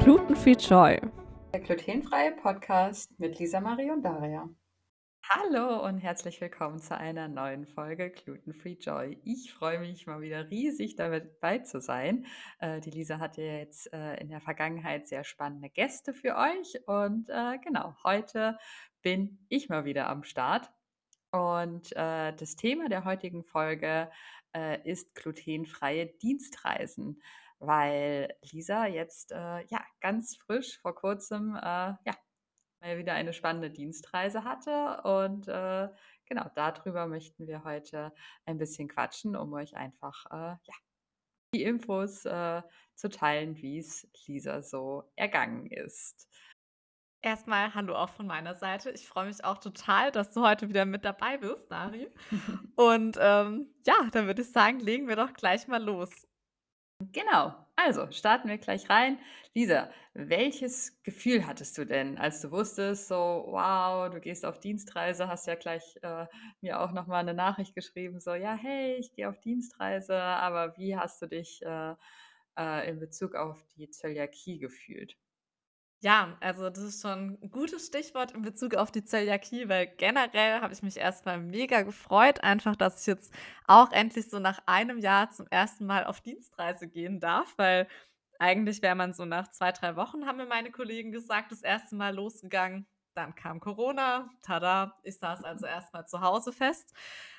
Glutenfree Joy. Der glutenfreie Podcast mit Lisa Marie und Daria. Hallo und herzlich willkommen zu einer neuen Folge Glutenfree Joy. Ich freue mich mal wieder riesig dabei zu sein. Äh, die Lisa hatte ja jetzt äh, in der Vergangenheit sehr spannende Gäste für euch und äh, genau, heute bin ich mal wieder am Start. Und äh, das Thema der heutigen Folge äh, ist glutenfreie Dienstreisen weil Lisa jetzt äh, ja ganz frisch vor kurzem äh, ja mal wieder eine spannende Dienstreise hatte und äh, genau darüber möchten wir heute ein bisschen quatschen, um euch einfach äh, ja die Infos zu teilen, wie es Lisa so ergangen ist. Erstmal hallo auch von meiner Seite. Ich freue mich auch total, dass du heute wieder mit dabei bist, Dari. Und ähm, ja, dann würde ich sagen, legen wir doch gleich mal los. Genau. Also, starten wir gleich rein. Lisa, welches Gefühl hattest du denn, als du wusstest, so, wow, du gehst auf Dienstreise, hast ja gleich äh, mir auch nochmal eine Nachricht geschrieben, so, ja, hey, ich gehe auf Dienstreise, aber wie hast du dich äh, äh, in Bezug auf die Zöliakie gefühlt? Ja, also das ist schon ein gutes Stichwort in Bezug auf die Zöliakie, weil generell habe ich mich erstmal mega gefreut, einfach, dass ich jetzt auch endlich so nach einem Jahr zum ersten Mal auf Dienstreise gehen darf, weil eigentlich wäre man so nach zwei, drei Wochen, haben mir meine Kollegen gesagt, das erste Mal losgegangen. Dann kam Corona, tada, ich saß also erstmal zu Hause fest.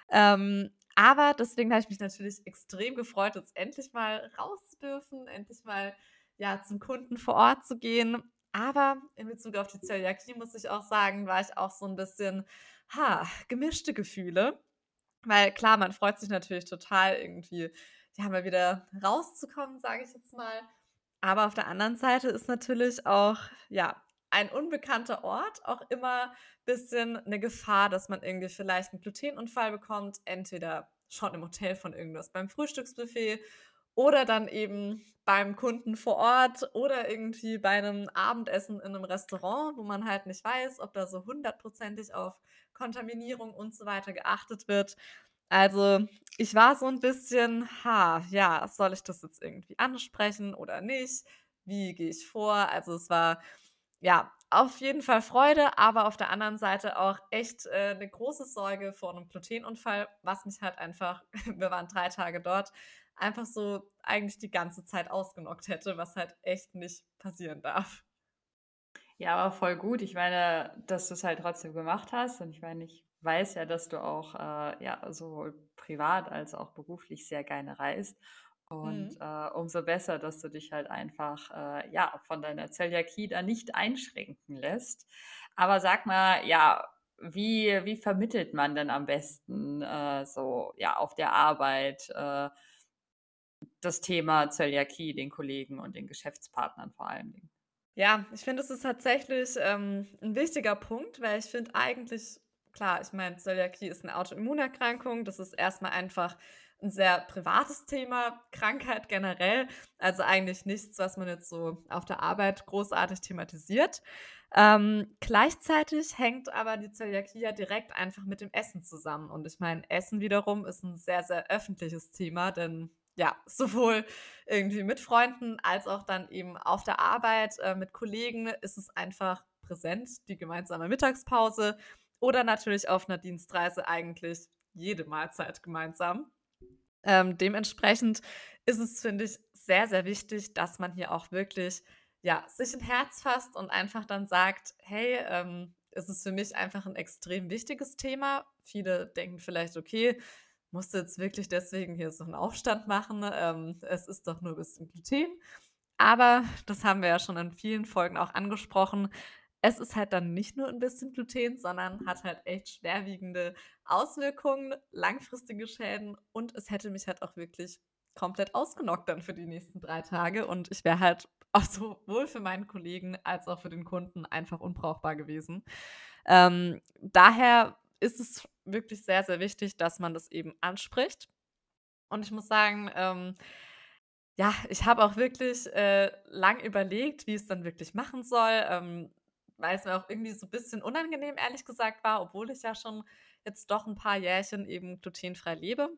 Ähm, aber deswegen habe ich mich natürlich extrem gefreut, jetzt endlich mal raus zu dürfen, endlich mal ja, zum Kunden vor Ort zu gehen aber in Bezug auf die Zöliakie muss ich auch sagen, war ich auch so ein bisschen, ha, gemischte Gefühle. Weil klar, man freut sich natürlich total irgendwie, ja, mal wieder rauszukommen, sage ich jetzt mal. Aber auf der anderen Seite ist natürlich auch, ja, ein unbekannter Ort auch immer ein bisschen eine Gefahr, dass man irgendwie vielleicht einen Glutenunfall bekommt, entweder schon im Hotel von irgendwas beim Frühstücksbuffet oder dann eben beim Kunden vor Ort oder irgendwie bei einem Abendessen in einem Restaurant, wo man halt nicht weiß, ob da so hundertprozentig auf Kontaminierung und so weiter geachtet wird. Also ich war so ein bisschen, ha, ja, soll ich das jetzt irgendwie ansprechen oder nicht? Wie gehe ich vor? Also es war ja auf jeden Fall Freude, aber auf der anderen Seite auch echt äh, eine große Sorge vor einem Glutenunfall, was mich halt einfach, wir waren drei Tage dort, einfach so eigentlich die ganze Zeit ausgenockt hätte, was halt echt nicht passieren darf. Ja, aber voll gut. Ich meine, dass du es halt trotzdem gemacht hast. Und ich meine, ich weiß ja, dass du auch äh, ja, sowohl privat als auch beruflich sehr gerne reist. Und mhm. äh, umso besser, dass du dich halt einfach äh, ja, von deiner Zöliakie da nicht einschränken lässt. Aber sag mal, ja, wie, wie vermittelt man denn am besten äh, so ja, auf der Arbeit? Das Thema Zöliakie den Kollegen und den Geschäftspartnern vor allen Dingen. Ja, ich finde, es ist tatsächlich ähm, ein wichtiger Punkt, weil ich finde eigentlich, klar, ich meine, Zöliakie ist eine Autoimmunerkrankung, das ist erstmal einfach ein sehr privates Thema, Krankheit generell, also eigentlich nichts, was man jetzt so auf der Arbeit großartig thematisiert. Ähm, gleichzeitig hängt aber die Zöliakie ja direkt einfach mit dem Essen zusammen. Und ich meine, Essen wiederum ist ein sehr, sehr öffentliches Thema, denn ja, sowohl irgendwie mit Freunden als auch dann eben auf der Arbeit äh, mit Kollegen ist es einfach präsent, die gemeinsame Mittagspause oder natürlich auf einer Dienstreise eigentlich jede Mahlzeit gemeinsam. Ähm, dementsprechend ist es, finde ich, sehr, sehr wichtig, dass man hier auch wirklich ja, sich ein Herz fasst und einfach dann sagt, hey, ähm, es ist für mich einfach ein extrem wichtiges Thema. Viele denken vielleicht, okay, musst du jetzt wirklich deswegen hier so einen Aufstand machen. Ähm, es ist doch nur ein bisschen Gluten. Aber das haben wir ja schon in vielen Folgen auch angesprochen. Es ist halt dann nicht nur ein bisschen Gluten, sondern hat halt echt schwerwiegende Auswirkungen, langfristige Schäden und es hätte mich halt auch wirklich komplett ausgenockt dann für die nächsten drei Tage und ich wäre halt auch sowohl für meinen Kollegen als auch für den Kunden einfach unbrauchbar gewesen. Ähm, daher ist es wirklich sehr, sehr wichtig, dass man das eben anspricht. Und ich muss sagen, ähm, ja, ich habe auch wirklich äh, lang überlegt, wie es dann wirklich machen soll. Ähm, weil es mir auch irgendwie so ein bisschen unangenehm, ehrlich gesagt, war, obwohl ich ja schon jetzt doch ein paar Jährchen eben glutenfrei lebe.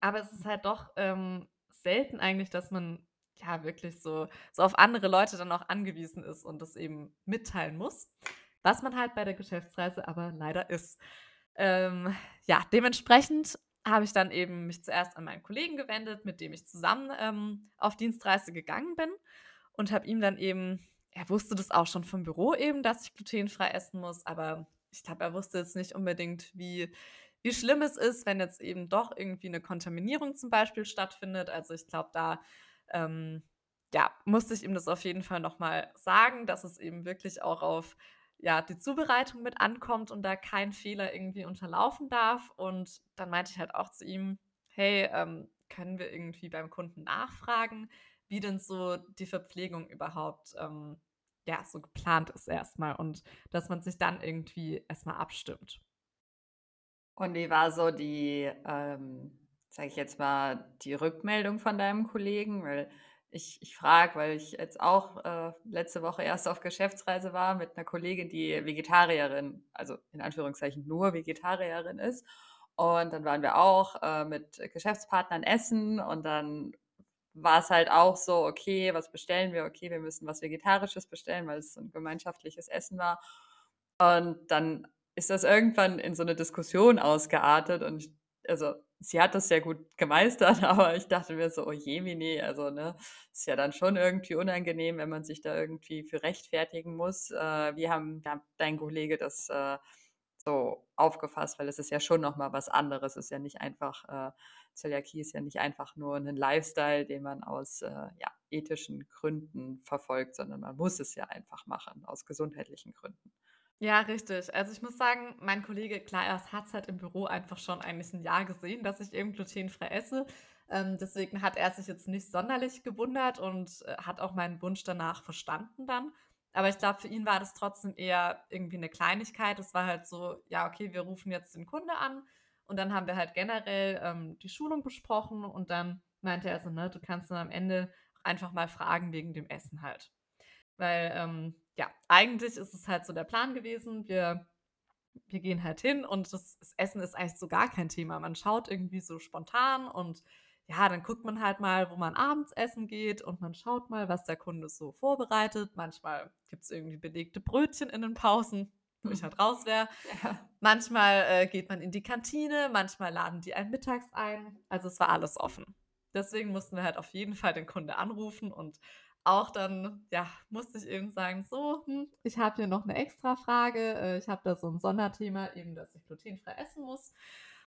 Aber es ist halt doch ähm, selten eigentlich, dass man ja wirklich so, so auf andere Leute dann auch angewiesen ist und das eben mitteilen muss. Was man halt bei der Geschäftsreise aber leider ist. Ähm, ja, dementsprechend habe ich dann eben mich zuerst an meinen Kollegen gewendet, mit dem ich zusammen ähm, auf Dienstreise gegangen bin und habe ihm dann eben, er wusste das auch schon vom Büro eben, dass ich glutenfrei essen muss, aber ich glaube, er wusste jetzt nicht unbedingt, wie, wie schlimm es ist, wenn jetzt eben doch irgendwie eine Kontaminierung zum Beispiel stattfindet. Also ich glaube, da ähm, ja, musste ich ihm das auf jeden Fall nochmal sagen, dass es eben wirklich auch auf ja, die Zubereitung mit ankommt und da kein Fehler irgendwie unterlaufen darf. Und dann meinte ich halt auch zu ihm, hey, ähm, können wir irgendwie beim Kunden nachfragen, wie denn so die Verpflegung überhaupt ähm, ja, so geplant ist erstmal und dass man sich dann irgendwie erstmal abstimmt. Und wie war so die, ähm, sage ich jetzt mal, die Rückmeldung von deinem Kollegen? Weil ich, ich frage, weil ich jetzt auch äh, letzte Woche erst auf Geschäftsreise war mit einer Kollegin, die Vegetarierin, also in Anführungszeichen nur Vegetarierin ist. Und dann waren wir auch äh, mit Geschäftspartnern essen und dann war es halt auch so, okay, was bestellen wir? Okay, wir müssen was Vegetarisches bestellen, weil es so ein gemeinschaftliches Essen war. Und dann ist das irgendwann in so eine Diskussion ausgeartet und ich, also sie hat das sehr gut gemeistert, aber ich dachte mir so, oh je, nee, also ne, ist ja dann schon irgendwie unangenehm, wenn man sich da irgendwie für rechtfertigen muss. Äh, wie haben, haben dein Kollege das äh, so aufgefasst, weil es ist ja schon nochmal was anderes. Es ist ja nicht einfach, äh, Zöliakie ist ja nicht einfach nur ein Lifestyle, den man aus äh, ja, ethischen Gründen verfolgt, sondern man muss es ja einfach machen, aus gesundheitlichen Gründen. Ja, richtig. Also ich muss sagen, mein Kollege Klaas hat es halt im Büro einfach schon eigentlich ein Jahr gesehen, dass ich eben glutenfrei esse. Ähm, deswegen hat er sich jetzt nicht sonderlich gewundert und äh, hat auch meinen Wunsch danach verstanden dann. Aber ich glaube, für ihn war das trotzdem eher irgendwie eine Kleinigkeit. Es war halt so, ja, okay, wir rufen jetzt den Kunde an und dann haben wir halt generell ähm, die Schulung besprochen und dann meinte er so, ne, du kannst dann am Ende einfach mal fragen wegen dem Essen halt. Weil ähm, ja, eigentlich ist es halt so der Plan gewesen. Wir, wir gehen halt hin und das, das Essen ist eigentlich so gar kein Thema. Man schaut irgendwie so spontan und ja, dann guckt man halt mal, wo man abends essen geht und man schaut mal, was der Kunde so vorbereitet. Manchmal gibt es irgendwie belegte Brötchen in den Pausen, wo ich halt raus wäre. Ja. Manchmal äh, geht man in die Kantine, manchmal laden die einen mittags ein. Also es war alles offen. Deswegen mussten wir halt auf jeden Fall den Kunde anrufen und auch dann, ja, musste ich eben sagen, so, hm, ich habe hier noch eine extra Frage. Äh, ich habe da so ein Sonderthema, eben, dass ich glutenfrei essen muss.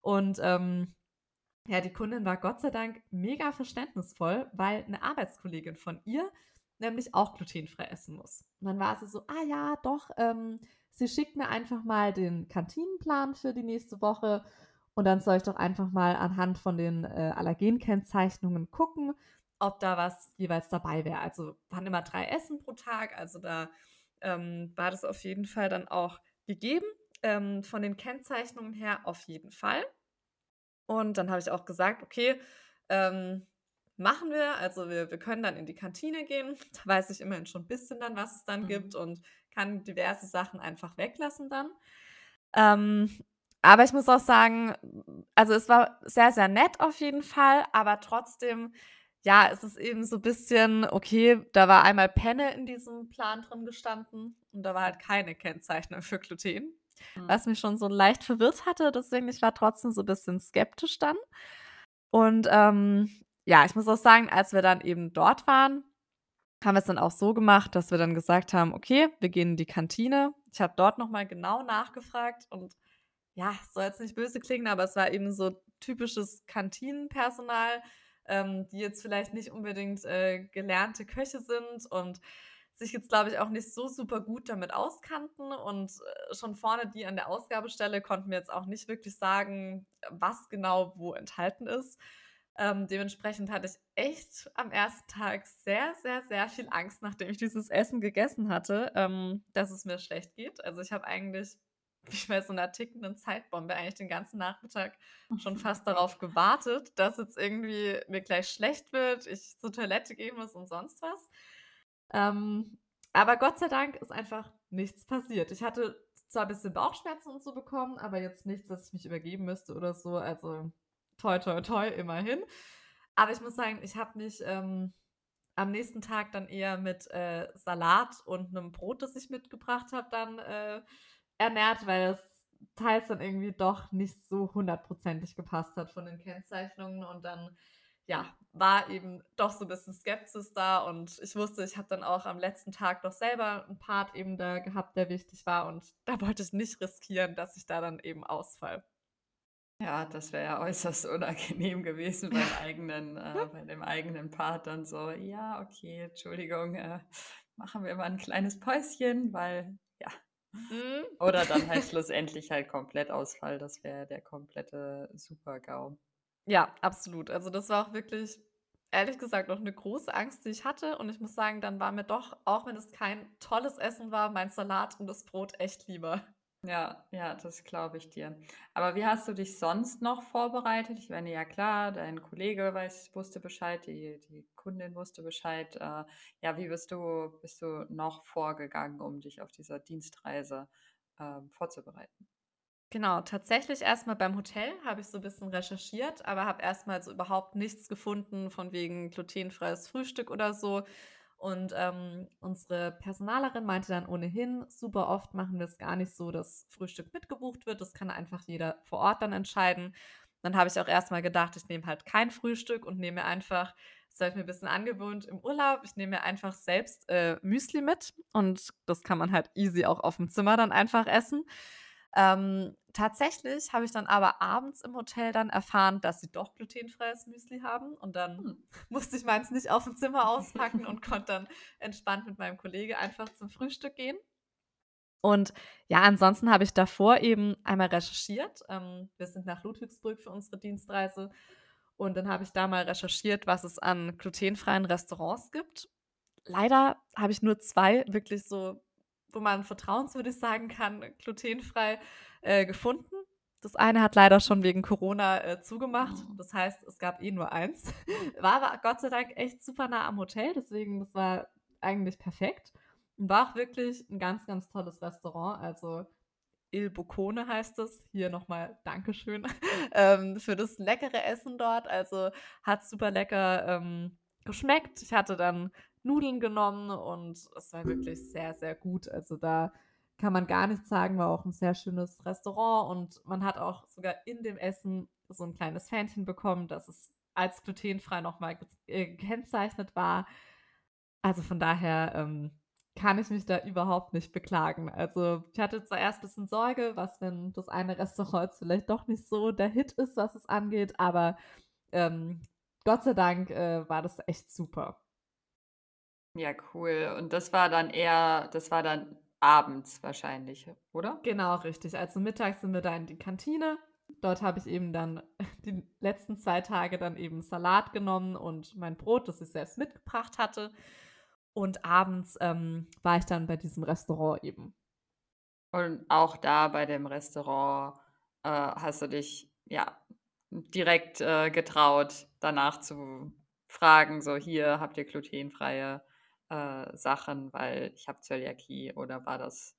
Und ähm, ja, die Kundin war Gott sei Dank mega verständnisvoll, weil eine Arbeitskollegin von ihr nämlich auch glutenfrei essen muss. Und dann war sie so, ah ja, doch, ähm, sie schickt mir einfach mal den Kantinenplan für die nächste Woche und dann soll ich doch einfach mal anhand von den äh, Allergenkennzeichnungen gucken, ob da was jeweils dabei wäre. Also waren immer drei Essen pro Tag, also da ähm, war das auf jeden Fall dann auch gegeben. Ähm, von den Kennzeichnungen her auf jeden Fall. Und dann habe ich auch gesagt, okay, ähm, machen wir. Also wir, wir können dann in die Kantine gehen. Da weiß ich immerhin schon ein bisschen dann, was es dann mhm. gibt und kann diverse Sachen einfach weglassen dann. Ähm, aber ich muss auch sagen, also es war sehr, sehr nett auf jeden Fall, aber trotzdem ja, es ist eben so ein bisschen, okay, da war einmal Penne in diesem Plan drin gestanden und da war halt keine Kennzeichnung für Gluten, mhm. was mich schon so leicht verwirrt hatte. Deswegen, ich war trotzdem so ein bisschen skeptisch dann. Und ähm, ja, ich muss auch sagen, als wir dann eben dort waren, haben wir es dann auch so gemacht, dass wir dann gesagt haben, okay, wir gehen in die Kantine. Ich habe dort nochmal genau nachgefragt und ja, soll jetzt nicht böse klingen, aber es war eben so typisches Kantinenpersonal, ähm, die jetzt vielleicht nicht unbedingt äh, gelernte Köche sind und sich jetzt, glaube ich, auch nicht so super gut damit auskannten. Und äh, schon vorne die an der Ausgabestelle konnten wir jetzt auch nicht wirklich sagen, was genau wo enthalten ist. Ähm, dementsprechend hatte ich echt am ersten Tag sehr, sehr, sehr viel Angst, nachdem ich dieses Essen gegessen hatte, ähm, dass es mir schlecht geht. Also ich habe eigentlich wie bei so einer tickenden Zeitbombe eigentlich den ganzen Nachmittag schon fast darauf gewartet, dass jetzt irgendwie mir gleich schlecht wird, ich zur Toilette gehen muss und sonst was. Ähm, aber Gott sei Dank ist einfach nichts passiert. Ich hatte zwar ein bisschen Bauchschmerzen und so bekommen, aber jetzt nichts, dass ich mich übergeben müsste oder so. Also toi, toi, toi, immerhin. Aber ich muss sagen, ich habe mich ähm, am nächsten Tag dann eher mit äh, Salat und einem Brot, das ich mitgebracht habe, dann äh, ernährt, weil es teils dann irgendwie doch nicht so hundertprozentig gepasst hat von den Kennzeichnungen und dann ja, war eben doch so ein bisschen Skepsis da und ich wusste, ich habe dann auch am letzten Tag doch selber einen Part eben da gehabt, der wichtig war und da wollte ich nicht riskieren, dass ich da dann eben ausfall. Ja, das wäre ja äußerst unangenehm gewesen beim eigenen, äh, bei dem eigenen Part dann so, ja, okay, Entschuldigung, äh, machen wir mal ein kleines Päuschen, weil. Mhm. Oder dann halt schlussendlich halt komplett Ausfall, das wäre der komplette Super-GAU. Ja, absolut. Also das war auch wirklich, ehrlich gesagt, auch eine große Angst, die ich hatte. Und ich muss sagen, dann war mir doch, auch wenn es kein tolles Essen war, mein Salat und das Brot echt lieber. Ja, ja, das glaube ich dir. Aber wie hast du dich sonst noch vorbereitet? Ich meine, ja klar, dein Kollege weiß, wusste Bescheid, die, die Kundin wusste Bescheid. Äh, ja, wie bist du, bist du noch vorgegangen, um dich auf dieser Dienstreise äh, vorzubereiten? Genau, tatsächlich erstmal beim Hotel habe ich so ein bisschen recherchiert, aber habe erstmal so überhaupt nichts gefunden von wegen glutenfreies Frühstück oder so. Und ähm, unsere Personalerin meinte dann ohnehin, super oft machen wir es gar nicht so, dass Frühstück mitgebucht wird. Das kann einfach jeder vor Ort dann entscheiden. Dann habe ich auch erstmal gedacht, ich nehme halt kein Frühstück und nehme einfach, das habe ich mir ein bisschen angewöhnt im Urlaub, ich nehme mir einfach selbst äh, Müsli mit und das kann man halt easy auch auf dem Zimmer dann einfach essen. Ähm, tatsächlich habe ich dann aber abends im Hotel dann erfahren, dass sie doch glutenfreies Müsli haben. Und dann hm. musste ich meins nicht auf dem Zimmer auspacken und konnte dann entspannt mit meinem Kollege einfach zum Frühstück gehen. Und ja, ansonsten habe ich davor eben einmal recherchiert. Ähm, wir sind nach Ludwigsburg für unsere Dienstreise. Und dann habe ich da mal recherchiert, was es an glutenfreien Restaurants gibt. Leider habe ich nur zwei wirklich so wo man vertrauenswürdig sagen kann, glutenfrei äh, gefunden. Das eine hat leider schon wegen Corona äh, zugemacht. Oh. Das heißt, es gab eh nur eins. War aber Gott sei Dank echt super nah am Hotel, deswegen das war eigentlich perfekt. Und war auch wirklich ein ganz, ganz tolles Restaurant. Also Il Boccone heißt es. Hier nochmal Dankeschön ähm, für das leckere Essen dort. Also hat super lecker ähm, geschmeckt. Ich hatte dann Nudeln genommen und es war wirklich sehr, sehr gut. Also da kann man gar nichts sagen, war auch ein sehr schönes Restaurant und man hat auch sogar in dem Essen so ein kleines Fähnchen bekommen, dass es als glutenfrei nochmal äh, gekennzeichnet war. Also von daher ähm, kann ich mich da überhaupt nicht beklagen. Also ich hatte zuerst ein bisschen Sorge, was wenn das eine Restaurant vielleicht doch nicht so der Hit ist, was es angeht, aber ähm, Gott sei Dank äh, war das echt super. Ja, cool. Und das war dann eher das war dann abends wahrscheinlich, oder? Genau, richtig. Also mittags sind wir da in die Kantine. Dort habe ich eben dann die letzten zwei Tage dann eben Salat genommen und mein Brot, das ich selbst mitgebracht hatte. Und abends ähm, war ich dann bei diesem Restaurant eben. Und auch da bei dem Restaurant äh, hast du dich ja direkt äh, getraut, danach zu fragen, so hier habt ihr glutenfreie äh, Sachen, weil ich habe Zöliakie oder war das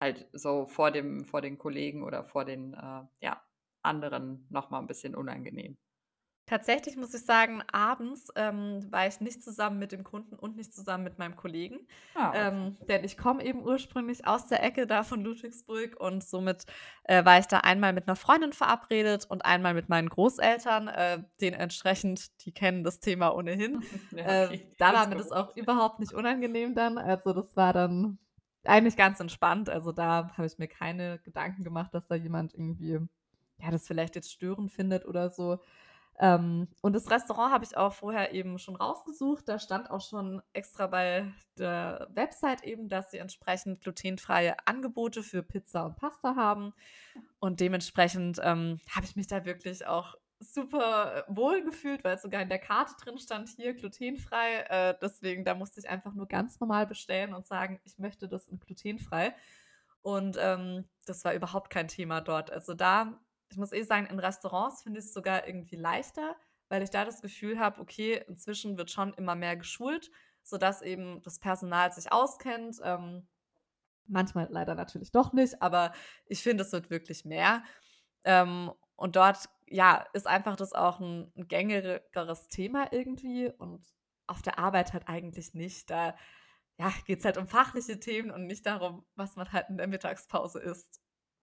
halt so vor dem, vor den Kollegen oder vor den äh, ja, anderen nochmal ein bisschen unangenehm? Tatsächlich muss ich sagen, abends ähm, war ich nicht zusammen mit dem Kunden und nicht zusammen mit meinem Kollegen. Ah, okay. ähm, denn ich komme eben ursprünglich aus der Ecke da von Ludwigsburg und somit äh, war ich da einmal mit einer Freundin verabredet und einmal mit meinen Großeltern. Äh, entsprechend, die kennen das Thema ohnehin. ja, okay. äh, da war mir das auch überhaupt nicht unangenehm dann. Also das war dann eigentlich ganz entspannt. Also da habe ich mir keine Gedanken gemacht, dass da jemand irgendwie, ja, das vielleicht jetzt störend findet oder so. Ähm, und das Restaurant habe ich auch vorher eben schon rausgesucht. Da stand auch schon extra bei der Website eben, dass sie entsprechend glutenfreie Angebote für Pizza und Pasta haben. Und dementsprechend ähm, habe ich mich da wirklich auch super wohl gefühlt, weil sogar in der Karte drin stand hier glutenfrei. Äh, deswegen, da musste ich einfach nur ganz normal bestellen und sagen, ich möchte das in glutenfrei. Und ähm, das war überhaupt kein Thema dort. Also da ich muss eh sagen, in Restaurants finde ich es sogar irgendwie leichter, weil ich da das Gefühl habe, okay, inzwischen wird schon immer mehr geschult, sodass eben das Personal sich auskennt. Ähm, Manchmal leider natürlich doch nicht, aber ich finde, es wird wirklich mehr. Ähm, und dort, ja, ist einfach das auch ein, ein gängigeres Thema irgendwie und auf der Arbeit halt eigentlich nicht. Da ja, geht es halt um fachliche Themen und nicht darum, was man halt in der Mittagspause isst.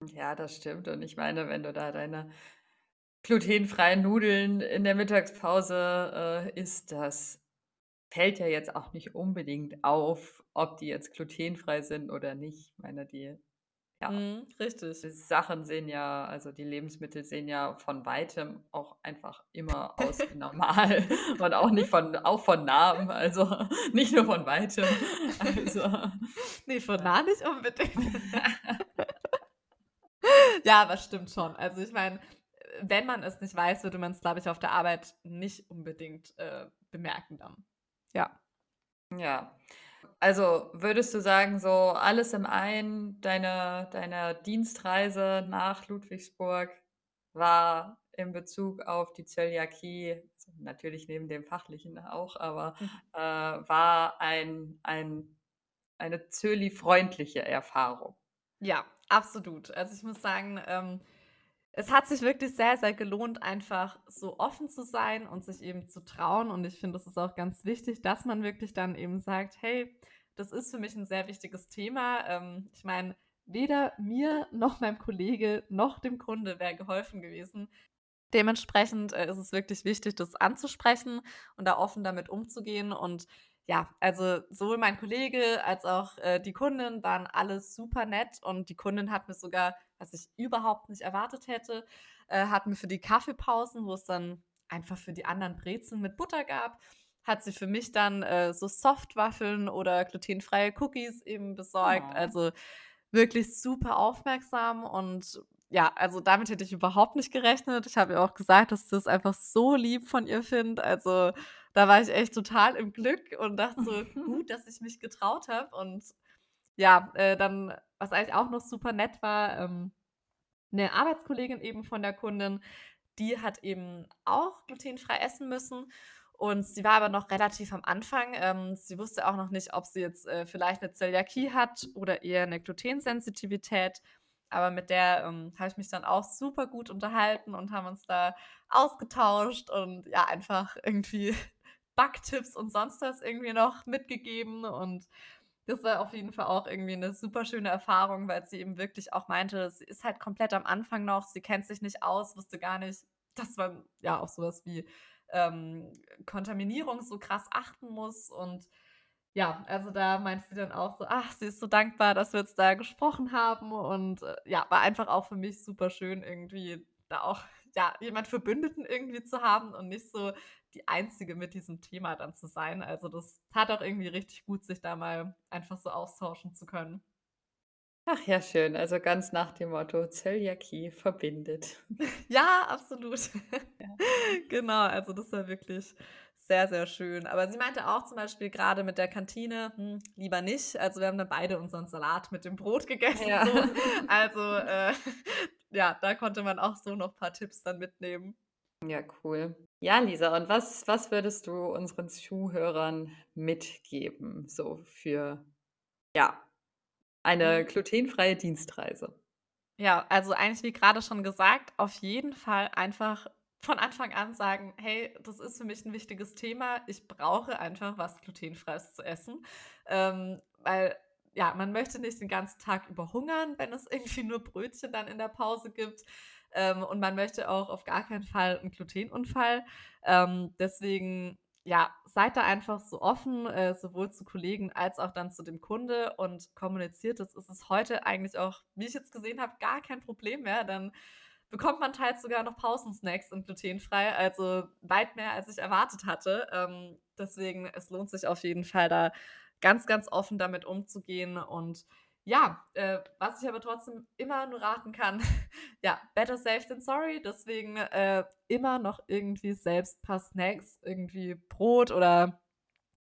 Ja, das stimmt. Und ich meine, wenn du da deine glutenfreien Nudeln in der Mittagspause äh, isst, das fällt ja jetzt auch nicht unbedingt auf, ob die jetzt glutenfrei sind oder nicht. Ich meine, die ja, Mhm, richtig. die Sachen sehen ja, also die Lebensmittel sehen ja von weitem auch einfach immer aus wie normal und auch nicht von, auch von Namen, also nicht nur von weitem. Also, Ne, von nah nicht unbedingt. Ja, aber stimmt schon. Also, ich meine, wenn man es nicht weiß, würde man es, glaube ich, auf der Arbeit nicht unbedingt, äh, bemerken dann. Ja. Ja. Also würdest du sagen, so alles im einen, deine, deine Dienstreise nach Ludwigsburg war in Bezug auf die Zöliakie, also natürlich neben dem Fachlichen auch, aber Mhm. äh, war ein, ein, eine Zöli-freundliche Erfahrung. Ja, absolut. Also, ich muss sagen, ähm, es hat sich wirklich sehr, sehr gelohnt, einfach so offen zu sein und sich eben zu trauen. Und ich finde, es ist auch ganz wichtig, dass man wirklich dann eben sagt: „Hey, das ist für mich ein sehr wichtiges Thema.“ Ähm, ich meine, weder mir noch meinem Kollege noch dem Kunde wäre geholfen gewesen. Dementsprechend, äh, ist es wirklich wichtig, das anzusprechen und da offen damit umzugehen. Und ja, also sowohl mein Kollege als auch, äh, die Kundin waren alle super nett und die Kundin hat mir sogar, was ich überhaupt nicht erwartet hätte, äh, hat mir für die Kaffeepausen, wo es dann einfach für die anderen Brezeln mit Butter gab, hat sie für mich dann, äh, so Softwaffeln oder glutenfreie Cookies eben besorgt. Oh. Also wirklich super aufmerksam und ja, also damit hätte ich überhaupt nicht gerechnet. Ich habe ihr auch gesagt, dass ich das einfach so lieb von ihr finde. Also, da war ich echt total im Glück und dachte so: „Gut, dass ich mich getraut habe.“ Und ja, äh, dann, was eigentlich auch noch super nett war, ähm, 'ne Arbeitskollegin eben von der Kundin, die hat eben auch glutenfrei essen müssen und sie war aber noch relativ am Anfang. Ähm, sie wusste auch noch nicht, ob sie jetzt, äh, vielleicht 'ne Zöliakie hat oder eher 'ne Glutensensitivität. Aber mit der, ähm, habe ich mich dann auch super gut unterhalten und haben uns da ausgetauscht und ja, einfach irgendwie Backtipps und sonst was irgendwie noch mitgegeben. Und das war auf jeden Fall auch irgendwie 'ne super schöne Erfahrung, weil sie eben wirklich auch meinte, sie ist halt komplett am Anfang noch, sie kennt sich nicht aus, wusste gar nicht, dass man ja auf so was wie, ähm, Kontaminierung so krass achten muss. Und ja, also da meinte sie dann auch so: Ach, sie ist so dankbar, dass wir jetzt da gesprochen haben. Und, äh, ja, war einfach auch für mich super schön, irgendwie da auch, ja, jemand Verbündeten irgendwie zu haben und nicht so die Einzige mit diesem Thema dann zu sein. Also, das tat auch irgendwie richtig gut, sich da mal einfach so austauschen zu können. Ach ja, schön. Also ganz nach dem Motto: „Zöliakie verbindet.“ Ja, absolut. Ja. Genau, also das war wirklich sehr, sehr schön. Aber sie meinte auch zum Beispiel grade mit der Kantine: „Hm, lieber nicht.“ Also, wir haben dann beide unseren Salat mit dem Brot gegessen Ja. so. Also, äh, ja, da konnte man auch so noch paar Tipps dann mitnehmen. Ja, cool. Ja, Lisa, und was was würdest du unseren Zuhörern mitgeben, so für, ja, eine Mhm. glutenfreie Dienstreise? Ja, also eigentlich wie grade schon gesagt, auf jeden Fall einfach von Anfang an sagen: „Hey, das ist für mich 'n wichtiges Thema. Ich brauche einfach was Glutenfreies zu essen.“ Ähm, weil, ja, man möchte nicht den ganzen Tag über hungern, wenn es irgendwie nur Brötchen dann in der Pause gibt. Ähm, und man möchte auch auf gar keinen Fall 'n Glutenunfall. Ähm, deswegen, ja, seid da einfach so offen, äh, sowohl zu Kollegen als auch dann zu dem Kunde und kommuniziert das. Es ist heute eigentlich auch, wie ich jetzt gesehen habe, gar kein Problem mehr. Dann bekommt man teils sogar noch Pausensnacks und glutenfrei, also weit mehr, als ich erwartet hatte. Ähm, deswegen, es lohnt sich auf jeden Fall, da ganz, ganz offen damit umzugehen. Und ja, äh, was ich aber trotzdem immer nur raten kann, ja, better safe than sorry. Deswegen, äh, immer noch irgendwie selbst paar Snacks, irgendwie Brot oder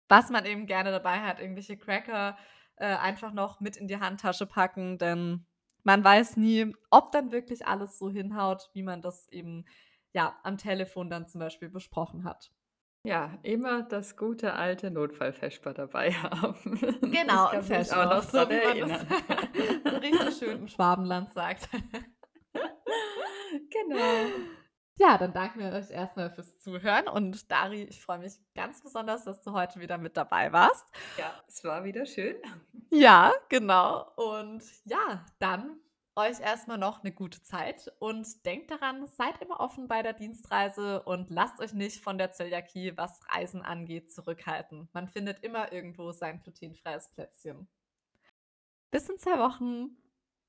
was man eben gerne dabei hat, irgendwelche Cracker, äh, einfach noch mit in die Handtasche packen, denn man weiß nie, ob dann wirklich alles so hinhaut, wie man das eben, ja, am Telefon dann zum Beispiel besprochen hat. Ja, immer das gute alte Notfallfesper dabei haben. Genau, Ich kann mich auch noch so wie man das so richtig schön im Schwabenland sagt. Genau. Ja, dann danken wir euch erstmal fürs Zuhören und Dari, ich freue mich ganz besonders, dass du heute wieder mit dabei warst. Ja, es war wieder schön. Ja, genau. Und ja, dann euch erstmal noch eine gute Zeit und denkt daran, seid immer offen bei der Dienstreise und lasst euch nicht von der Zöliakie, was Reisen angeht, zurückhalten. Man findet immer irgendwo sein glutenfreies Plätzchen. Bis in zwei Wochen.